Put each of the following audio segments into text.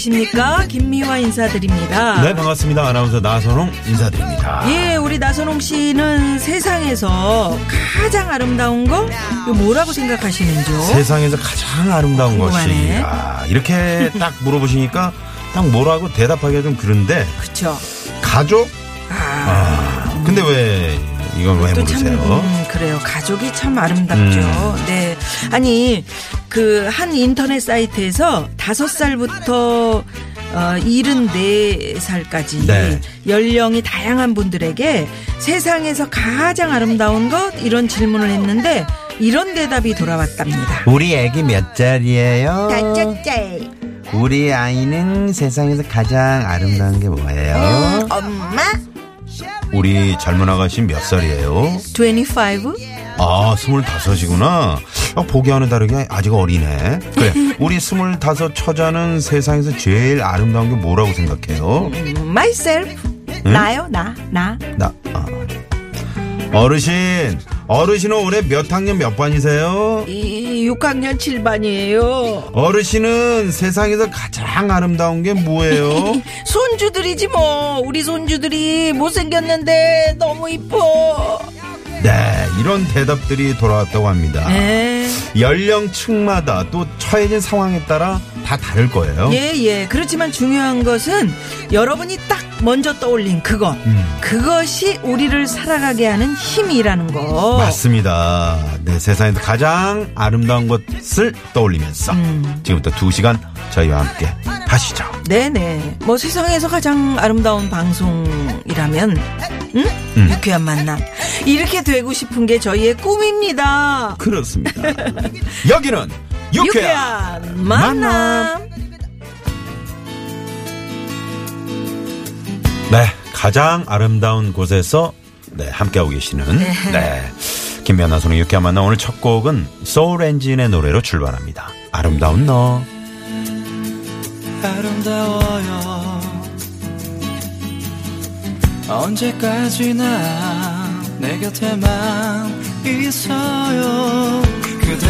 계십니까? 김미화 인사드립니다. 네 반갑습니다 아나운서 나선홍 인사드립니다 예, 우리 나선홍 씨는 세상에서 가장 아름다운 거 이거 뭐라고 생각하시는지요? 세상에서 가장 아름다운 것이 궁금하네. 아, 이렇게 딱 물어보시니까 딱 뭐라고 대답하기가 좀 그런데 그쵸? 가족? 아, 아 근데 왜 이건 왜또 참, 물으세요? 음, 그래요. 가족이 참 아름답죠. 음. 네. 아니, 그, 한 인터넷 사이트에서 다섯 살부터 어, 74살까지 네. 연령이 다양한 분들에게 세상에서 가장 아름다운 것? 이런 질문을 했는데 이런 대답이 돌아왔답니다. 우리 애기 몇 살이에요? 짤짤짤. 우리 아이는 세상에서 가장 아름다운 게 뭐예요? 엄마? 우리 젊은 아가씨 몇 살이에요? 25? 아, 스물다섯이구나. 아, 보기와는 다르게 아직 어리네. 그래, 우리 스물다섯 처자는 세상에서 제일 아름다운 게 뭐라고 생각해요? myself. 나요, 나, 나. 나, 아. 어르신, 어르신은 올해 몇 학년 몇 반이세요? 이 6학년 7반이에요. 어르신은 세상에서 가장 아름다운 게 뭐예요? 손주들이지 뭐. 우리 손주들이 못생겼는데 너무 이뻐. 네, 이런 대답들이 돌아왔다고 합니다. 네. 연령층마다 또 처해진 상황에 따라 다 다를 거예요. 예, 예. 그렇지만 중요한 것은 여러분이 딱 먼저 떠올린 그거. 음. 그것이 우리를 살아가게 하는 힘이라는 거. 맞습니다. 네, 세상에서 가장 아름다운 것을 떠올리면서 음. 지금부터 두 시간 저희와 함께 하시죠. 네네. 뭐 세상에서 가장 아름다운 방송이라면, 응? 음. 유쾌한 만남. 이렇게 되고 싶은 게 저희의 꿈입니다. 그렇습니다. 여기는 유쾌한, 유쾌한 만남. 네, 가장 아름다운 곳에서 네, 함께하고 계시는 네. 김미아나 소는 유쾌한 만남 오늘 첫 곡은 소울 엔진의 노래로 출발합니다. 아름다운 너. 아름다워요 언제까지나 내 곁에만 있어요 그대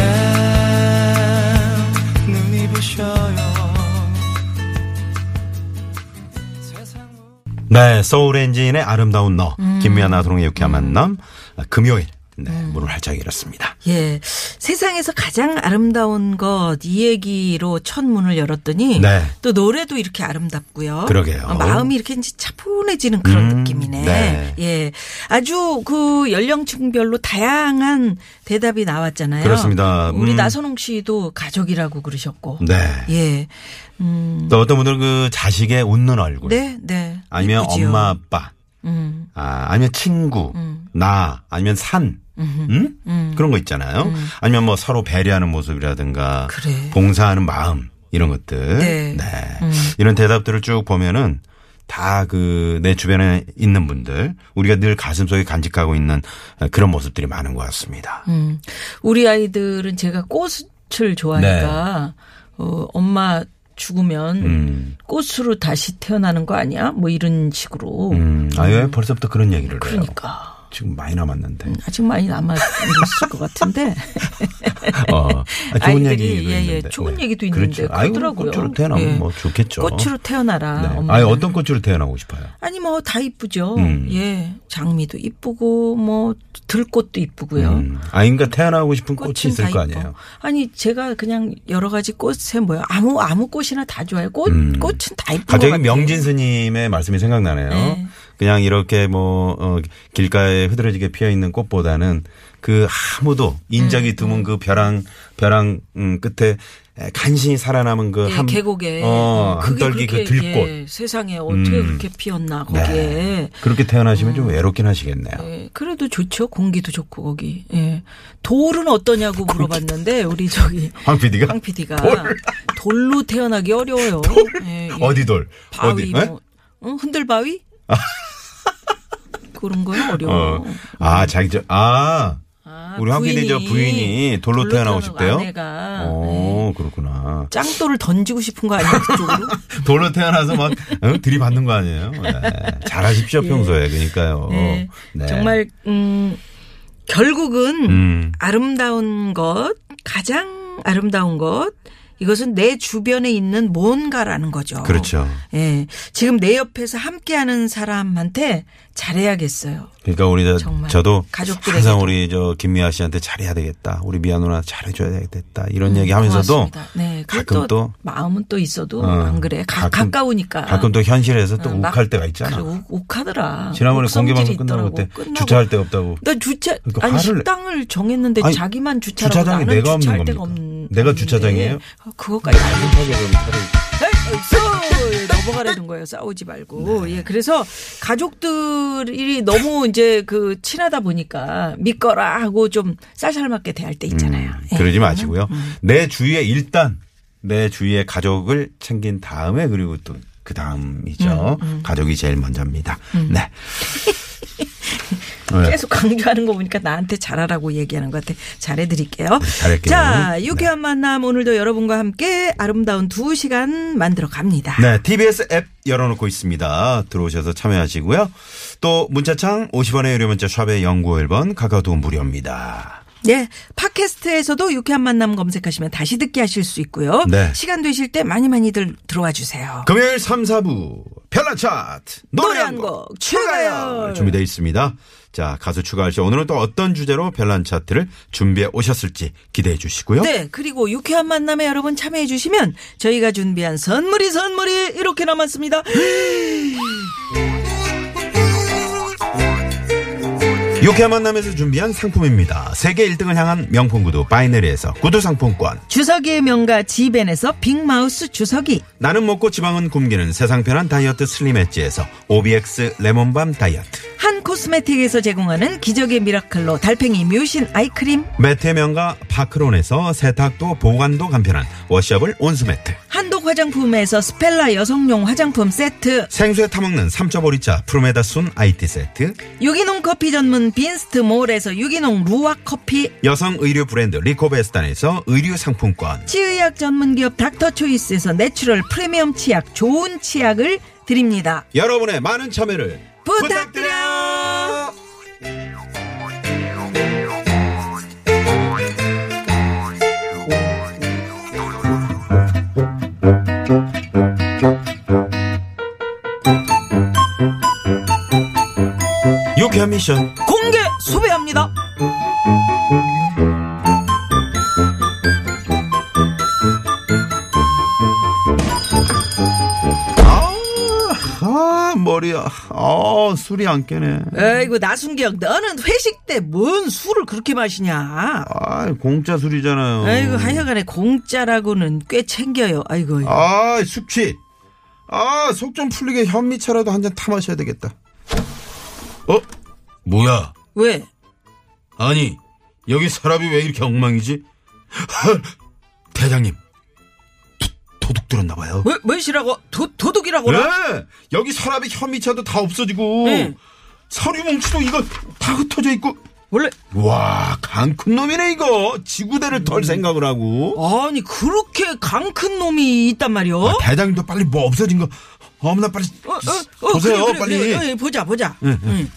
네, 소울 엔진의 아름다운 너. 김미아나 소의 유쾌한 만남 아, 금요일 네, 문을 활짝 열었습니다. 예. 세상에서 가장 아름다운 것, 이 얘기로 첫 문을 열었더니 네. 또 노래도 이렇게 아름답고요. 그러게요. 어, 마음이 이렇게 이제 차분해지는 그런 음, 느낌이네. 네. 예. 아주 그 연령층별로 다양한 대답이 나왔잖아요. 그렇습니다. 우리 음. 나선홍 씨도 가족이라고 그러셨고. 네. 예. 음. 또 어떤 분들은 그 자식의 웃는 얼굴. 네, 네. 아니면 이쁘지요. 엄마 아빠. 음. 아, 아니면 친구, 나, 아니면 산, 음? 그런 거 있잖아요. 아니면 뭐 서로 배려하는 모습이라든가, 그래. 봉사하는 마음, 이런 것들. 네. 이런 대답들을 쭉 보면은 다 그 내 주변에 있는 분들, 우리가 늘 가슴속에 간직하고 있는 그런 모습들이 많은 것 같습니다. 음. 우리 아이들은 제가 꽃을 좋아하니까 어, 엄마 죽으면 네. 음. 꽃으로 다시 태어나는 거 아니야? 뭐 이런 식으로. 음, 아유, 벌써부터 그런 얘기를 해요. 그러니까 지금 많이 남았는데. 아직 많이 남아 있을 것 같은데. 어, 아, 좋은 얘기도 예, 예, 있는데. 좋은 네. 얘기도 있는데 그렇죠. 그러더라고요. 꽃으로 태어나면 예. 뭐 좋겠죠. 꽃으로 태어나라. 네. 아니 어떤 꽃으로 태어나고 싶어요? 아니 뭐 다 이쁘죠. 음. 예, 장미도 이쁘고 뭐 들꽃도 이쁘고요. 음. 아, 그러니까 태어나고 싶은 꽃이 있을 다거 이뻐. 아니에요. 아니 제가 그냥 여러 가지 꽃에 뭐요 아무 아무 꽃이나 다 좋아요. 꽃 음. 꽃은 다 이쁜 것 갑자기 같아요. 명진 스님의 말씀이 생각나네요. 네. 그냥 이렇게 뭐 어, 길가에 흐드러지게 피어 있는 꽃보다는 그 아무도 음, 인적이 드문 그 벼랑 벼랑 음, 끝에 에, 간신히 살아남은 그 예, 한, 계곡에 어, 그게 한떨기 그 들꽃 예, 세상에 어떻게 음. 그렇게 피었나 거기에 네. 그렇게 태어나시면 좀 외롭긴 하시겠네요. 예, 그래도 좋죠 공기도 좋고 거기 예. 돌은 어떠냐고 물어봤는데 우리 저기 황 PD가 황 PD가 돌. 돌로 태어나기 어려워요 예, 예. 어디 돌? 바위 어디? 뭐 에? 어? 흔들바위 그런 거요 어려워 어. 아, 자기 저 아. 아, 우리 황 PD 저 부인이 부인이 돌로 돌로 태어나고 싶대요. 아내가, 오, 그렇구나. 짱돌을 던지고 싶은 거 아니야 그쪽으로 돌로 태어나서 막 어? 들이받는 거 아니에요? 네. 잘하십시오 평소에 그러니까요. 네. 네. 정말 음 결국은 음. 아름다운 것 가장 아름다운 것 이것은 내 주변에 있는 뭔가라는 거죠. 그렇죠. 예. 지금 내 옆에서 함께하는 사람한테 잘해야겠어요. 그러니까 우리 저. 저도 가족들에게도. 항상 우리 저 김미아 씨한테 잘해야 되겠다. 우리 미아 누나 잘해줘야 되겠다. 이런 얘기 하면서도 음, 고맙습니다. 네. 가끔 또, 또 마음은 또 있어도 어, 안 그래. 가, 가끔- 가까우니까. 가끔 또 현실에서 또 어, 막- 욱할 때가 있잖아. 그래, 욱, 욱하더라. 지난번에 욱성질이 공개 방송 끝나고. 그때 끝나고 주차할 데 없다고. 나 주차 그러니까 아니 화를- 식당을 정했는데 아니, 자기만 주차하고 주차장이 나는 내가 없는 주차할 데가 겁니까? 내가 주차장이에요? 아, 그거까지 쏘 넘어가려는 거예요. 싸우지 말고. 네. 예, 그래서 가족들이 너무 이제 그 친하다 보니까 믿거라 하고 좀 쌀쌀맞게 대할 때 있잖아요. 예. 음, 그러지 마시고요. 내 주위에 일단 내 주위에 가족을 챙긴 다음에 그리고 또 그 다음이죠. 음, 가족이 제일 먼저입니다. 네. 네. 계속 강조하는 거 보니까 나한테 잘하라고 얘기하는 것 같아. 잘해드릴게요. 잘할게요. 자, 유쾌한 만남 오늘도 여러분과 함께 아름다운 두 시간 만들어 갑니다. 네, TBS 앱 열어놓고 있습니다. 들어오셔서 참여하시고요. 또 문자창 50원의 유료 문자 샵의 연구 1번 카카오톡 무료입니다. 네. 팟캐스트에서도 유쾌한 만남 검색하시면 다시 듣게 하실 수 있고요. 네. 시간 되실 때 많이 많이들 들어와 주세요. 금요일 3, 4부 별난 차트 노래 노래 한한곡곡 추가열. 준비되어 있습니다. 자, 가수 추가할 씨 오늘은 또 어떤 주제로 별난 차트를 준비해 오셨을지 기대해 주시고요. 네. 그리고 유쾌한 만남에 여러분 참여해 주시면 저희가 준비한 선물이 선물이 이렇게 남았습니다. 유쾌한 만남에서 준비한 상품입니다. 세계 1등을 향한 명품 구두 바이너리에서 구두 상품권. 주서기의 명가 지벤에서 빅마우스 주서기. 나는 먹고 지방은 굶기는 세상 편한 다이어트 슬림 엣지에서 OBX 레몬밤 다이어트. 한 코스메틱에서 제공하는 기적의 미라클로 달팽이 뮤신 아이크림. 매트의 명가 파크론에서 세탁도 보관도 간편한 워셔블 온수매트. 한독 화장품에서 스펠라 여성용 화장품 세트. 생수에 타먹는 3.5리차 프로메다순 IT 세트. 유기농 커피 전문 빈스트 몰에서 유기농 루아 커피. 여성 의류 브랜드 리코베스탄에서 의류 상품권. 치의학 전문 기업 닥터 초이스에서 내추럴 프리미엄 치약 좋은 치약을 드립니다. 여러분의 많은 참여를 부탁드려요. 유쾌한 미션 공개 수배합니다. 머리야 아 술이 안 깨네 에이구 나순경 너는 회식 때 뭔 술을 그렇게 마시냐? 아 공짜 술이잖아요 아이고 하여간에 공짜라고는 꽤 챙겨요. 아이고. 아 숙취 아 속 좀 풀리게 현미차라도 한 잔 타 마셔야 되겠다 어 뭐야 왜? 아니 여기 서랍이 왜 이렇게 엉망이지 대장님 도, 도둑 들었나 봐요 왜, 왜시라고? 도, 도둑이라고? 네 여기 서랍에 현미차도 다 없어지고 네. 서류 뭉치도 이거 다 흩어져 있고 원래 와, 강큰 놈이네, 이거. 지구대를 털 생각을 하고. 아니 그렇게 강큰 놈이 있단 말이오? 아, 대장님도 빨리 뭐 없어진 거. 어머나, 빨리. 어, 어, 어, 보세요, 그래, 그래, 빨리. 그래. 예, 보자, 보자. 응.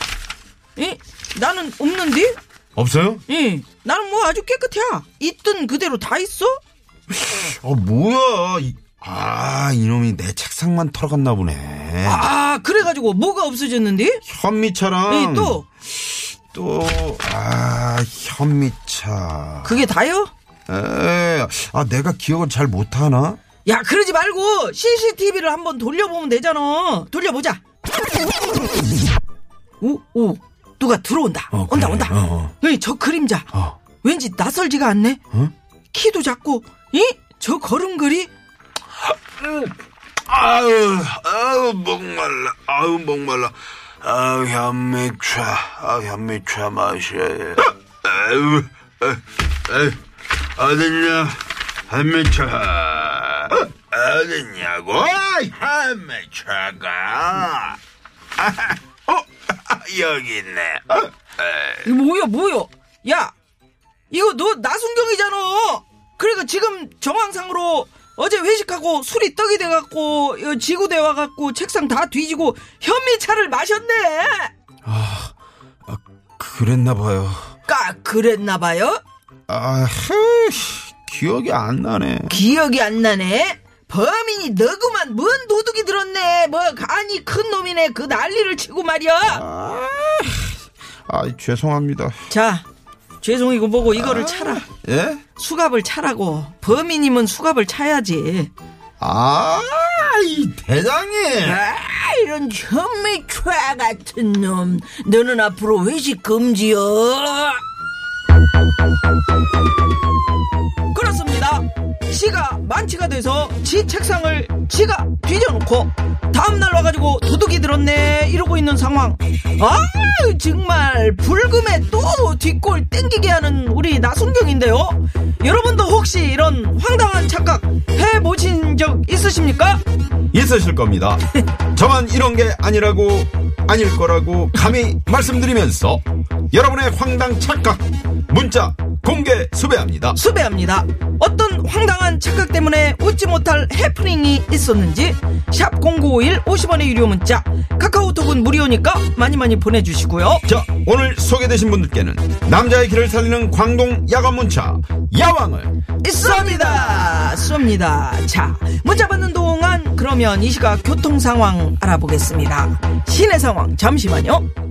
예? 나는 없는데? 없어요? 예. 나는 뭐 아주 깨끗해. 있던 그대로 다 있어? 어, 뭐야. 이- 아, 이놈이 내 책상만 털어갔나 보네. 아, 그래가지고 뭐가 없어졌는데? 현미차랑. 예, 또 또, 아, 현미차. 그게 다요? 에, 아, 내가 기억을 잘 못하나? 야, 그러지 말고 CCTV를 한번 돌려보면 되잖아. 돌려보자. 오, 오. 누가 들어온다. 어, 온다, 그래. 온다. 어, 어. 에이, 저 그림자. 어. 왠지 낯설지가 않네. 어? 키도 작고, 이? 저 걸음걸이? 아유, 아유, 목말라. 아유, 목말라. 아유, 현미차. 아, 현미차 마셔. 아유, 아유, 아유, 어딨냐? 현미차. 어딨냐고? 현미차가. 어, 여기 있네. 뭐야, 뭐야? 야, 이거 너 나순경이잖아. 그러니까 지금 정황상으로 어제 회식하고 술이 떡이 돼갖고 이거 지구대 와갖고 책상 다 뒤지고 현미차를 마셨네. 그랬나 봐요. 까 그랬나 봐요. 아, 헤이, 기억이 안 나네. 기억이 안 나네. 범인이 너구만 뭔 도둑이 들었네. 뭐 간이 큰 놈이네. 그 난리를 치고 말이야. 아, 죄송합니다. 자, 죄송이고 뭐고 이거를 차라. 예? 수갑을 차라고. 범인이면 수갑을 차야지. 아, 이 대장님. 아, 이런 현미 최 같은 놈. 너는 앞으로 회식 금지요. 지가 만취가 돼서 지 책상을 지가 뒤져놓고 다음날 와가지고 도둑이 들었네 이러고 있는 상황. 아 정말 불금에 또 뒷골 땡기게 하는 우리 나순경인데요. 여러분도 혹시 이런 황당한 착각 해보신 적 있으십니까? 있으실 겁니다. 저만 이런 게 아니라고, 아닐 거라고 감히 말씀드리면서 여러분의 황당 착각 문자 공개 수배합니다. 수배합니다. 어떤 황당한 착각 때문에 웃지 못할 해프닝이 있었는지 샵 0951 50원의 유료 문자 카카오톡은 무료니까 많이 많이 보내주시고요. 자, 오늘 소개되신 분들께는 남자의 길을 살리는 광동 야간 문자 야왕을 쏩니다. 쏩니다. 자, 문자 받는 동안 그러면 이 시각 교통 상황 알아보겠습니다. 시내 상황 잠시만요.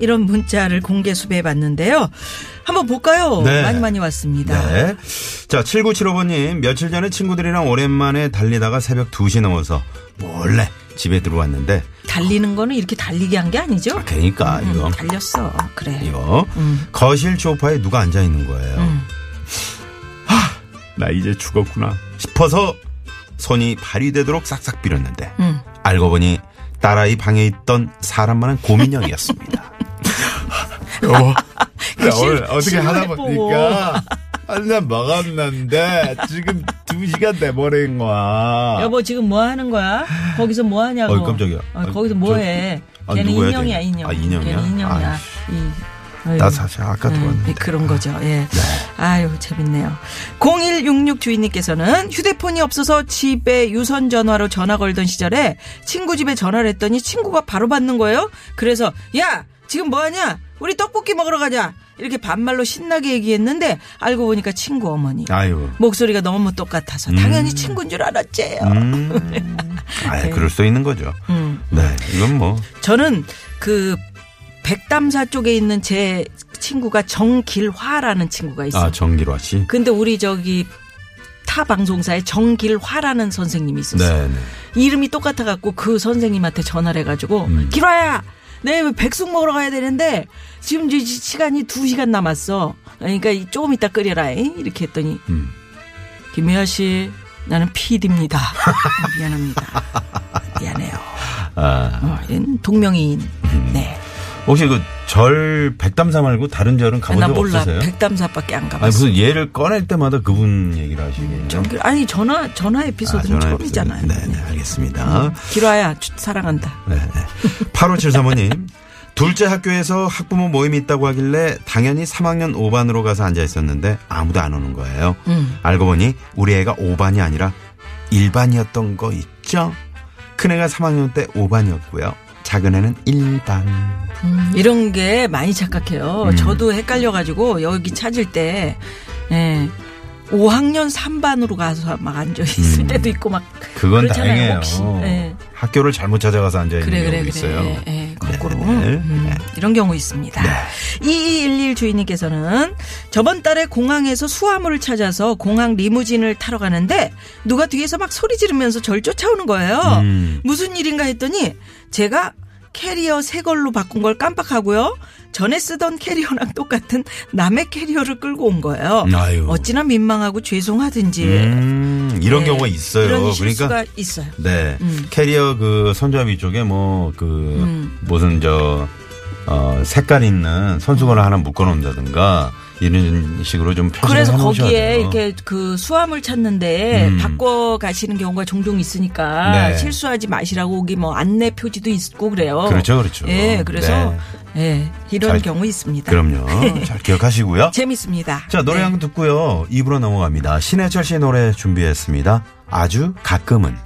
이런 문자를 공개 수배해 봤는데요. 한번 볼까요? 네. 많이 많이 왔습니다. 네. 자, 7975번님, 며칠 전에 친구들이랑 오랜만에 달리다가 새벽 2시 넘어서 몰래 집에 들어왔는데, 달리는 거는 이렇게 달리게 한 게 아니죠? 아, 그러니까, 음, 이거. 달렸어. 그래. 이거. 음. 거실 소파에 누가 앉아 있는 거예요. 음. 하, 나 이제 죽었구나. 싶어서 손이 발이 되도록 싹싹 빌었는데, 음. 알고 보니 딸아이 방에 있던 사람만한 고민형이었습니다. 어, 그 실- 실루엣 보고. 한잔 먹었는데 지금 두 시간 돼버린 거야. 여보 지금 뭐 하는 거야? 거기서 뭐 하냐고. 어이, 깜짝이야. 어, 거기서 뭐 저- 해? 아, 걔는 누구야, 인형이야 걔? 인형. 아, 인형이야? 걔는 인형이야. 나 사실 아까 음, 들었는데. 그런 거죠. 예. 아유, 재밌네요. 0166 주인님께서는 휴대폰이 없어서 집에 유선 전화로 전화 걸던 시절에 친구 집에 전화를 했더니 친구가 바로 받는 거예요. 그래서 야, 지금 뭐 하냐? 우리 떡볶이 먹으러 가자. 이렇게 반말로 신나게 얘기했는데 알고 보니까 친구 어머니. 아유. 목소리가 너무 똑같아서 당연히 친구인 줄 알았지요. 음. 아, 그럴 수 있는 거죠. 음. 네, 이건 뭐. 저는 그 백담사 쪽에 있는 제 친구가 정길화라는 친구가 있어요. 아, 정기화 씨. 근데 우리 저기 타 방송사에 정길화라는 선생님이 있었어요. 네, 네. 이름이 똑같아 갖고 그 선생님한테 전화를 해가지고 음. 길화야, 내 백숙 먹으러 가야 되는데 지금 이제 시간이 두 시간 남았어. 그러니까 조금 이따 끓여라. 잉? 이렇게 했더니 음. 김혜아 씨, 나는 PD입니다. 미안합니다. 미안해요. 아, 어, 동명이인. 네. 혹시 그 절 백담사 말고 다른 절은 가본 나적 몰라. 없으세요? 백담사밖에 안 아니 가봤어. 무슨 예를 꺼낼 때마다 그분 얘기를 하시겠네요. 정길 아니 전화 전화 에피소드는 전화 처음이잖아요. 네, 네, 알겠습니다. 길화야 주- 사랑한다. 네, 네. 8573호님. 둘째 학교에서 학부모 모임이 있다고 하길래 당연히 3학년 5반으로 가서 앉아 있었는데 아무도 안 오는 거예요. 음. 알고 보니 우리 애가 5반이 아니라 1반이었던 거 있죠? 큰애가 3학년 때 5반이었고요. 작은 애는 1반. 음, 이런 게 많이 착각해요. 음. 저도 헷갈려가지고 여기 찾을 때, 예. 5학년 3반으로 가서 막 앉아 있을 음. 때도 있고 막 그건 그렇잖아요, 다행이에요. 혹시. 예. 학교를 잘못 찾아가서 앉아 있는 그래 그래 경우도 그래. 있어요. 예, 거꾸로 네. 음, 네. 이런 경우 있습니다. 2211 주인님께서는 저번 달에 공항에서 수화물을 찾아서 공항 리무진을 타러 가는데 누가 뒤에서 막 소리 지르면서 절 쫓아오는 거예요. 음. 무슨 일인가 했더니 제가 캐리어 새 걸로 바꾼 걸 깜빡하고요. 전에 쓰던 캐리어랑 똑같은 남의 캐리어를 끌고 온 거예요. 아유. 어찌나 민망하고 죄송하든지 음, 이런 네. 경우가 있어요. 이런 실수가 그러니까 있어요. 네. 음. 캐리어 그 손잡이 쪽에 뭐그 음. 무슨 저 어, 색깔 있는 손수건을 하나 묶어 놓는다든가 이런 식으로 좀 그래서 거기에 돼요. 이렇게 그 수화물 찾는데 음. 바꿔 가시는 경우가 종종 있으니까 네. 실수하지 마시라고 거기 뭐 안내 표지도 있고 그래요. 그렇죠, 그렇죠. 예, 그래서 네. 예, 이런 잘- 경우 있습니다. 그럼요. 잘 기억하시고요. 재밌습니다. 자, 노래 네. 한곡 듣고요. 입으로 넘어갑니다. 신해철 씨 노래 준비했습니다. 아주 가끔은.